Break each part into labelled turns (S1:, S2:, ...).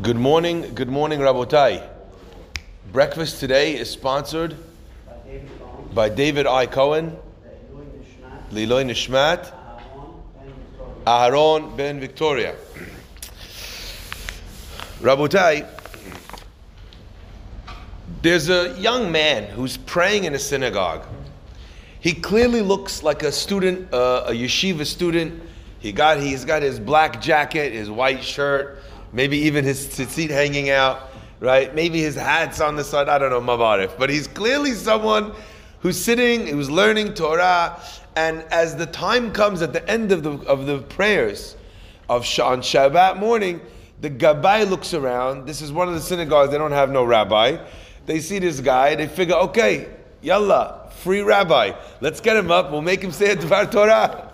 S1: Good morning, good morning, Rabotai. Breakfast today is sponsored by David I. Cohen, Liloy Nishmat, Aharon Ben Victoria. Rabotai, there's a young man who's praying in a synagogue. He clearly looks like a student, uh, a yeshiva student. He got, he's got his black jacket, his white shirt, maybe even his tzitzit hanging out, right? Maybe his hat's on the side. I don't know, mavarif. But he's clearly someone who's sitting, who's learning Torah, and as the time comes at the end of the of the prayers of on Shabbat morning, the gabbai looks around. This is one of the synagogues; they don't have no rabbi. They see this guy, they figure, okay, yalla, free rabbi. Let's get him up. We'll make him say a Dvar Torah.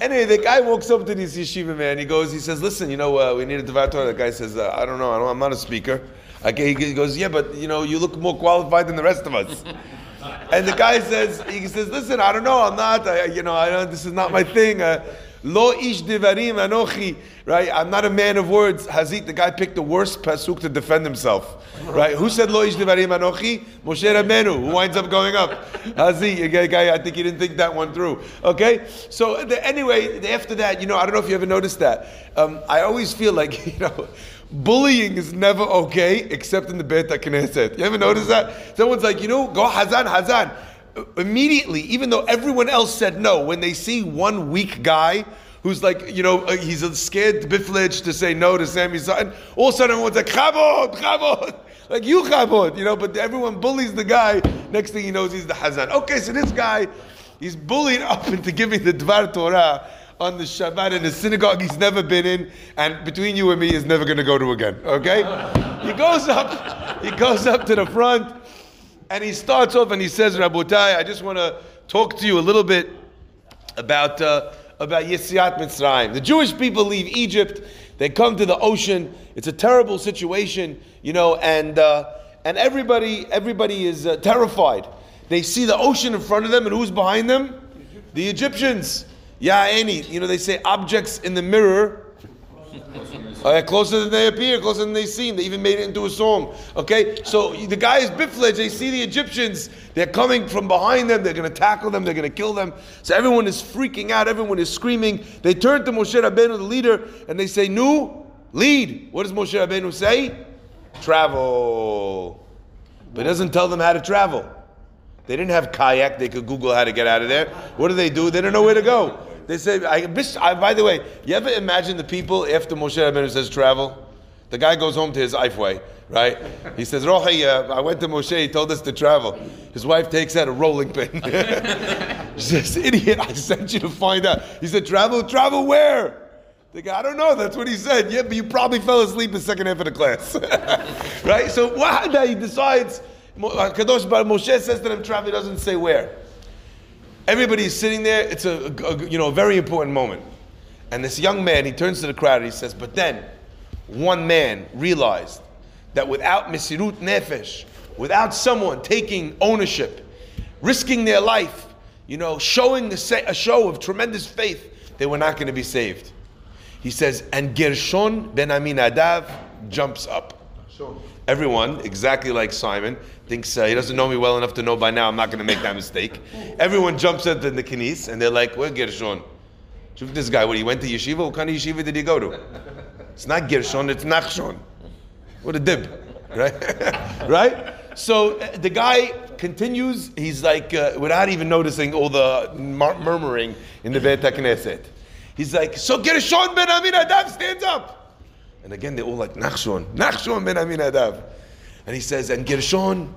S1: Anyway, the guy walks up to this yeshiva man. He goes, he says, "Listen, you know, uh, we need a Dvar Torah." The guy says, uh, "I don't know. I am not a speaker." Okay, he goes, "Yeah, but you know, you look more qualified than the rest of us." and the guy says, "He says, listen, I don't know. I'm not. I, you know, I don't. This is not my thing." Uh, Lo ish divarim anochi, right? I'm not a man of words. Hazit, the guy picked the worst pasuk to defend himself, right? Who said lo ish divarim anochi? Moshe Rabbeinu, who winds up going up. Hazit, guy, I think he didn't think that one through. Okay, so the, anyway, after that, you know, I don't know if you ever noticed that. Um, I always feel like, you know. Bullying is never okay except in the Beit HaKnesset. You ever notice that? Someone's like, you know, go Hazan, Hazan immediately, even though everyone else said no, when they see one weak guy who's like, you know, uh, he's scared biflage to say no to Sammy Sutton, all of a sudden everyone's like, Chabod, Chabod, like you Chabod, you know, but everyone bullies the guy. Next thing he knows, he's the Hazan. Okay, so this guy, he's bullied up into giving the Dvar Torah on the Shabbat in a synagogue he's never been in, and between you and me, he's never going to go to again. Okay? he goes up, he goes up to the front, and he starts off and he says, Rabotai, I just want to talk to you a little bit about, uh, about Yetziat Mitzrayim. The Jewish people leave Egypt, they come to the ocean. It's a terrible situation, you know, and, uh, and everybody, everybody is uh, terrified. They see the ocean in front of them, and who's behind them? The Egyptians. Yeah, any. You know, they say objects in the mirror uh, closer than they appear, closer than they seem. They even made it into a song. Okay, so the guy is biflage. They see the Egyptians. They're coming from behind them. They're going to tackle them. They're going to kill them. So everyone is freaking out. Everyone is screaming. They turn to Moshe Rabbeinu, the leader, and they say, "Nu, lead." What does Moshe Rabbeinu say? Travel. But he doesn't tell them how to travel. They didn't have kayak. They could Google how to get out of there. What do they do? They don't know where to go. They say, I, I, by the way, you ever imagine the people after Moshe Rabbeinu says travel? The guy goes home to his ifway, right? He says, Rohi, uh, I went to Moshe, he told us to travel. His wife takes out a rolling pin. she says, idiot, I sent you to find out. He said, travel, travel where? The guy, I don't know, that's what he said. Yeah, but you probably fell asleep the second half of the class. right? So Wahda, he decides, uh, Kadosh Bar Moshe says to them, travel, he doesn't say where. Everybody's sitting there. It's a, a, you know a very important moment. And this young man, he turns to the crowd and he says, "But then, one man realized that without mesirut nefesh, without someone taking ownership, risking their life, you know, showing a show of tremendous faith, they were not going to be saved." He says, and Gershon ben Aminadav jumps up. Everyone, exactly like Simon, thinks uh, he doesn't know me well enough to know by now I'm not going to make that mistake. Everyone jumps at the kinis and they're like, "Where Gershon?" This guy, what he went to yeshiva? What kind of yeshiva did he go to? It's not Gershon, it's Nachshon. What a dib, right? right? So uh, the guy continues. He's like, uh, without even noticing all the mur- murmuring in the Beit Knesset. He's like, so Gershon ben Aminadav stands up. And again, they're all like, Nachshon, Nachshon ben Aminadav. And he says, and Gershon,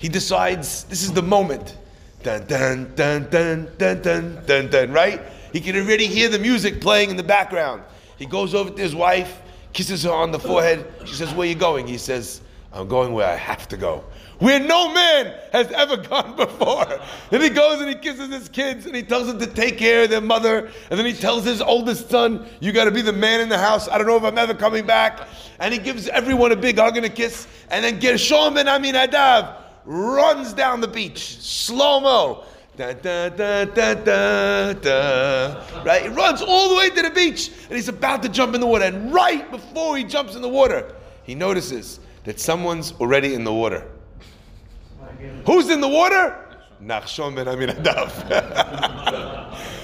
S1: he decides this is the moment. Dun, dun, dun, dun, dun, dun, dun, dun, right? He can already hear the music playing in the background. He goes over to his wife, kisses her on the forehead. She says, Where are you going? He says, I'm going where I have to go where no man has ever gone before. And he goes and he kisses his kids and he tells them to take care of their mother. And then he tells his oldest son, You got to be the man in the house. I don't know if I'm ever coming back. And he gives everyone a big hug and a kiss. And then Gershon ben Aminadav runs down the beach, slow mo. Da, da, da, da, da, da. Right? He runs all the way to the beach and he's about to jump in the water. And right before he jumps in the water, he notices that someone's already in the water. Who's in the water? Nachshon ben Aminadav.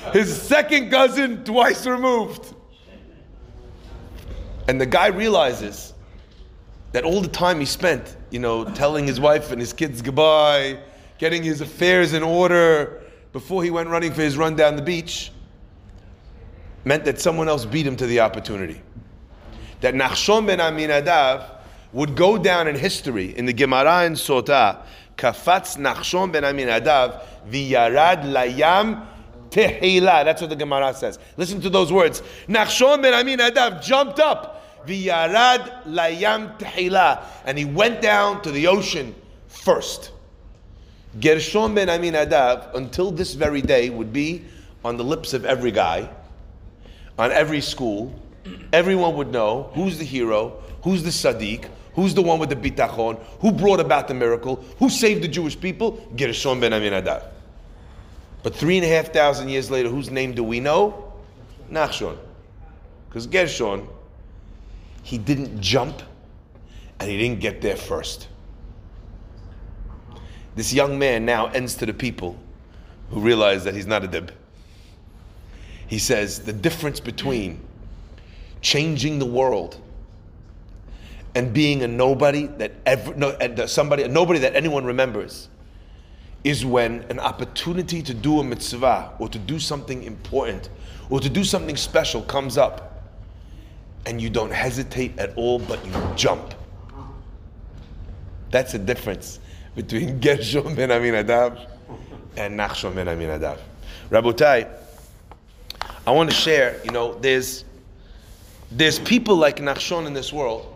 S1: His second cousin, twice removed. And the guy realizes that all the time he spent, you know, telling his wife and his kids goodbye, getting his affairs in order before he went running for his run down the beach, meant that someone else beat him to the opportunity. That Nachshon ben Aminadav would go down in history in the Gemara and Sota, Kafatz Nachshon ben Aminadav, v'yarad layam tehila. That's what the Gemara says. Listen to those words. Nachshon ben Aminadav jumped up, v'yarad layam tehila, and he went down to the ocean first. Gershon ben Aminadav, until this very day, would be on the lips of every guy on every school. Everyone would know who's the hero, who's the Sadiq, who's the one with the bitachon, who brought about the miracle, who saved the Jewish people, Gershon ben Aminadav. But three and a half thousand years later, whose name do we know? Nachshon. Because Gershon, he didn't jump and he didn't get there first. This young man now ends to the people who realize that he's not a dib he says the difference between changing the world and being a nobody that ever no, somebody a nobody that anyone remembers is when an opportunity to do a mitzvah or to do something important or to do something special comes up and you don't hesitate at all but you jump. That's the difference between Gershon ben Aminadav and Nachshon ben Aminadav Rabotai I want to share, you know, there's there's people like Nachshon in this world,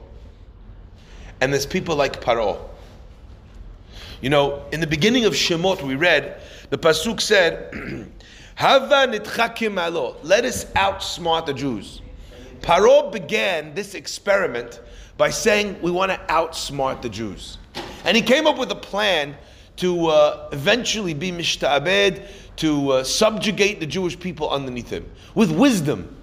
S1: and there's people like Paro. You know, in the beginning of Shemot, we read the pasuk said, "Hava nitchakim alo." Let us outsmart the Jews. Paro began this experiment by saying, "We want to outsmart the Jews," and he came up with a plan to uh, eventually be mishtabed to uh, subjugate the Jewish people underneath him with wisdom,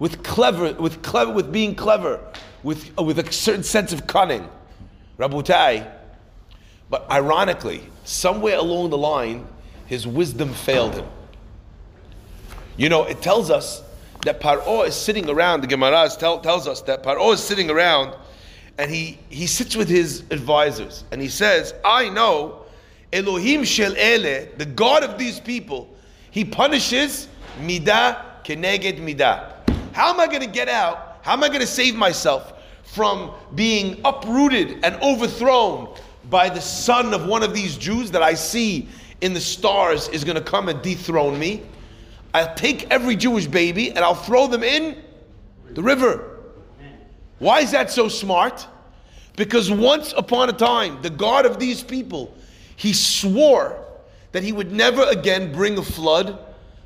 S1: with clever, with clever, with being clever, with uh, with a certain sense of cunning. Rabutai. But ironically, somewhere along the line, his wisdom failed him. You know, it tells us that Paro is sitting around. The Gemara tell, tells us that Paro is sitting around, and he he sits with his advisors, and he says, "I know." Elohim shel ele, the God of these people, he punishes midah keneged midah. How am I going to get out? How am I going to save myself from being uprooted and overthrown by the son of one of these Jews that I see in the stars is going to come and dethrone me? I'll take every Jewish baby and I'll throw them in the river. Why is that so smart? Because once upon a time, the God of these people he swore that he would never again bring a flood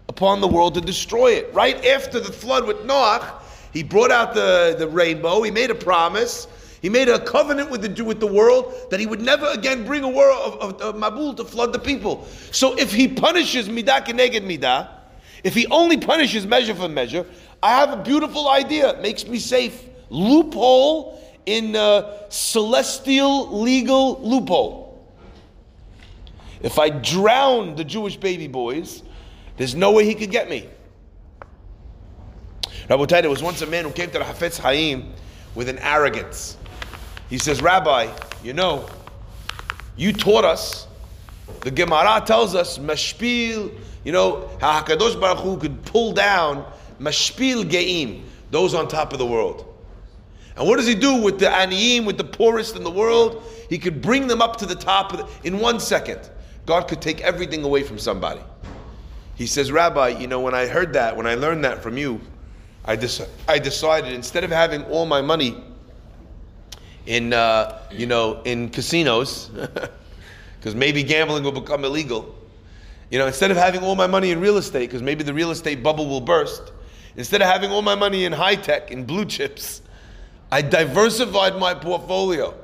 S1: upon the world to destroy it. Right after the flood with Noah, he brought out the, the rainbow, he made a promise, he made a covenant with the, with the world that he would never again bring a world of, of, of Mabul to flood the people. So if he punishes Midah Keneged Midah, if he only punishes measure for measure, I have a beautiful idea. It makes me safe. Loophole in uh, celestial legal loophole. If I drown the Jewish baby boys, there's no way he could get me. Rabotai, there was once a man who came to the Hafetz Haim with an arrogance. He says, Rabbi, you know, you taught us, the Gemara tells us, Mashpil, you know, how HaKadosh Baruch Hu could pull down Mashpil Ge'im, those on top of the world. And what does he do with the Aniyim, with the poorest in the world? He could bring them up to the top the, in one second. God could take everything away from somebody. He says, Rabbi, you know, when I heard that, when I learned that from you, I, des- I decided instead of having all my money in, uh, you know, in casinos, because maybe gambling will become illegal. You know, instead of having all my money in real estate, because maybe the real estate bubble will burst, instead of having all my money in high tech, in blue chips, I diversified my portfolio.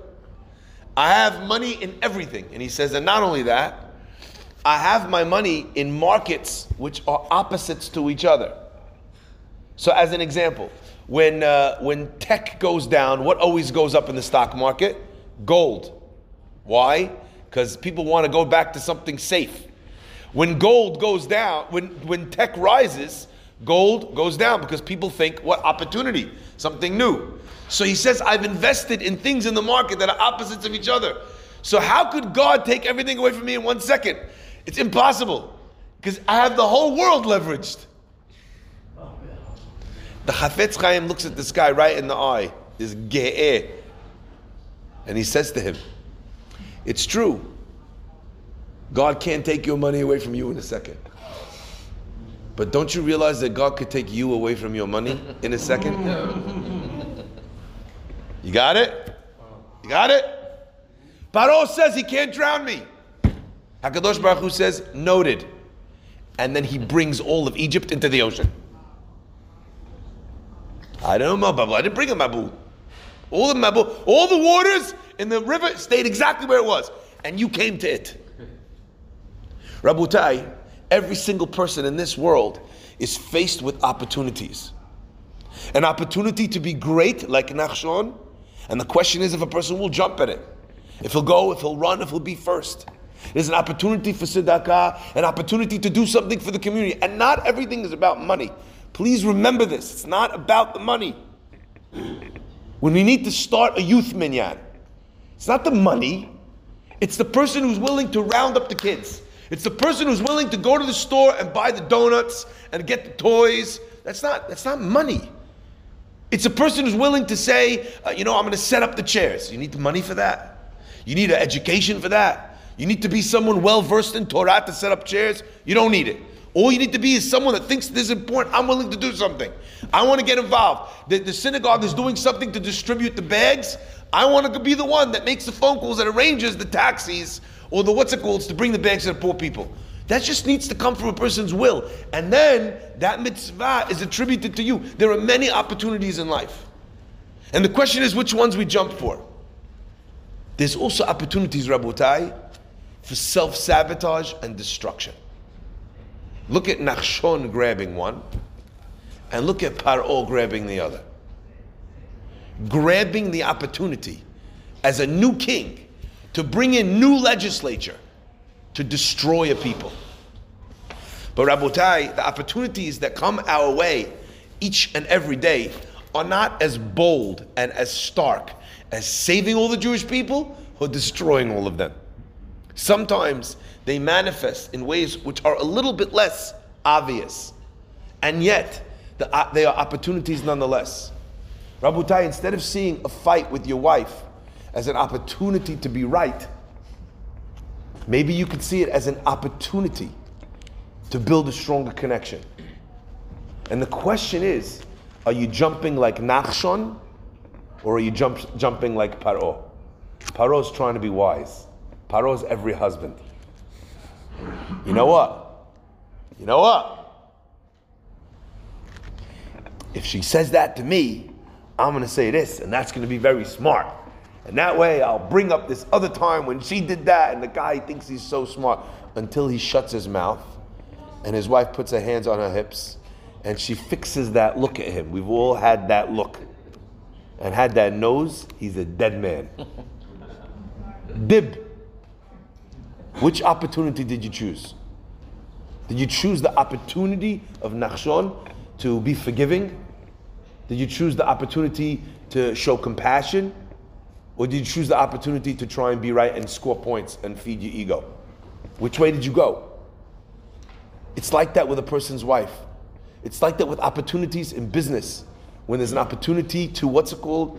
S1: I have money in everything. And he says, and not only that, I have my money in markets which are opposites to each other. So, as an example, when, uh, when tech goes down, what always goes up in the stock market? Gold. Why? Because people want to go back to something safe. When gold goes down, when, when tech rises, gold goes down because people think, what opportunity? Something new. So he says, I've invested in things in the market that are opposites of each other. So how could God take everything away from me in one second? It's impossible because I have the whole world leveraged. The Chafetz Chaim looks at this guy right in the eye, this ge'eh, and he says to him, It's true. God can't take your money away from you in a second. But don't you realize that God could take you away from your money in a second? You got it? You got it? Paro says he can't drown me. Hakadosh Baruch Hu says, noted. And then he brings all of Egypt into the ocean. I don't know, Mabul. I didn't bring a Mabul. All the Mabul, all the waters in the river stayed exactly where it was. And you came to it. Rabutai, every single person in this world is faced with opportunities. An opportunity to be great, like Nachshon, and the question is if a person will jump at it. If he'll go, if he'll run, if he'll be first. There's an opportunity for tzedakah, an opportunity to do something for the community. And not everything is about money. Please remember this. It's not about the money. When we need to start a youth minyan, it's not the money. It's the person who's willing to round up the kids. It's the person who's willing to go to the store and buy the donuts and get the toys. That's not, that's not money. It's a person who's willing to say, uh, you know, I'm going to set up the chairs. You need the money for that. You need an education for that. You need to be someone well versed in Torah to set up chairs. You don't need it. All you need to be is someone that thinks this is important. I'm willing to do something. I want to get involved. The, the synagogue is doing something to distribute the bags. I want to be the one that makes the phone calls that arranges the taxis or the what's it called to bring the bags to the poor people. That just needs to come from a person's will. And then that mitzvah is attributed to you. There are many opportunities in life. And the question is which ones we jump for. There's also opportunities, Rabotai, for self sabotage and destruction. Look at Nachshon grabbing one, and look at Paro grabbing the other. Grabbing the opportunity as a new king to bring in new legislature to destroy a people. But Rabotai, the opportunities that come our way each and every day are not as bold and as stark as saving all the Jewish people or destroying all of them. Sometimes they manifest in ways which are a little bit less obvious, and yet the, uh, they are opportunities nonetheless. Rabutai, instead of seeing a fight with your wife as an opportunity to be right, maybe you could see it as an opportunity to build a stronger connection. And the question is, are you jumping like Nachshon or are you jump, jumping like Paro? Paro is trying to be wise. Paro is every husband. You know what? You know what? If she says that to me, I'm going to say this, and that's going to be very smart. And that way I'll bring up this other time when she did that, and the guy thinks he's so smart until he shuts his mouth and his wife puts her hands on her hips and she fixes that look at him. We've all had that look and had that nose. He's a dead man. Dib. Which opportunity did you choose? Did you choose the opportunity of Nachshon to be forgiving? Did you choose the opportunity to show compassion? Or did you choose the opportunity to try and be right and score points and feed your ego? Which way did you go? It's like that with a person's wife. It's like that with opportunities in business. When there's an opportunity to, what's it called?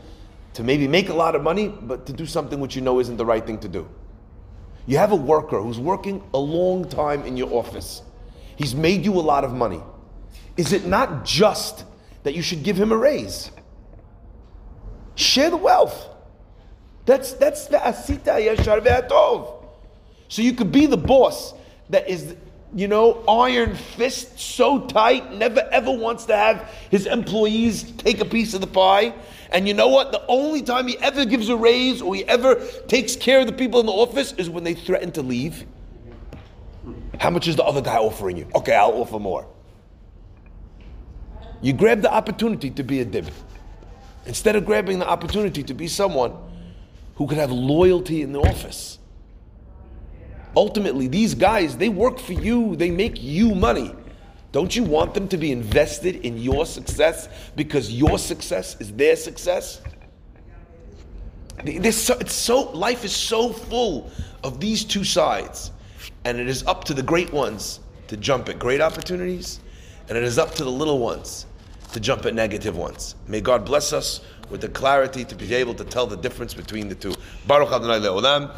S1: To maybe make a lot of money, but to do something which you know isn't the right thing to do. You have a worker who's working a long time in your office. He's made you a lot of money. Is it not just that you should give him a raise? Share the wealth. That's that's the asita yashar ve'atov. So you could be the boss that is you know, iron fist so tight, never ever wants to have his employees take a piece of the pie. And you know what? The only time he ever gives a raise or he ever takes care of the people in the office is when they threaten to leave. How much is the other guy offering you? Okay, I'll offer more. You grab the opportunity to be a dib. Instead of grabbing the opportunity to be someone who could have loyalty in the office. Ultimately, these guys, they work for you, they make you money. Don't you want them to be invested in your success because your success is their success? So, it's so life is so full of these two sides, and it is up to the great ones to jump at great opportunities, and it is up to the little ones to jump at negative ones. May God bless us with the clarity to be able to tell the difference between the two. Baruch Adonai Le'olam.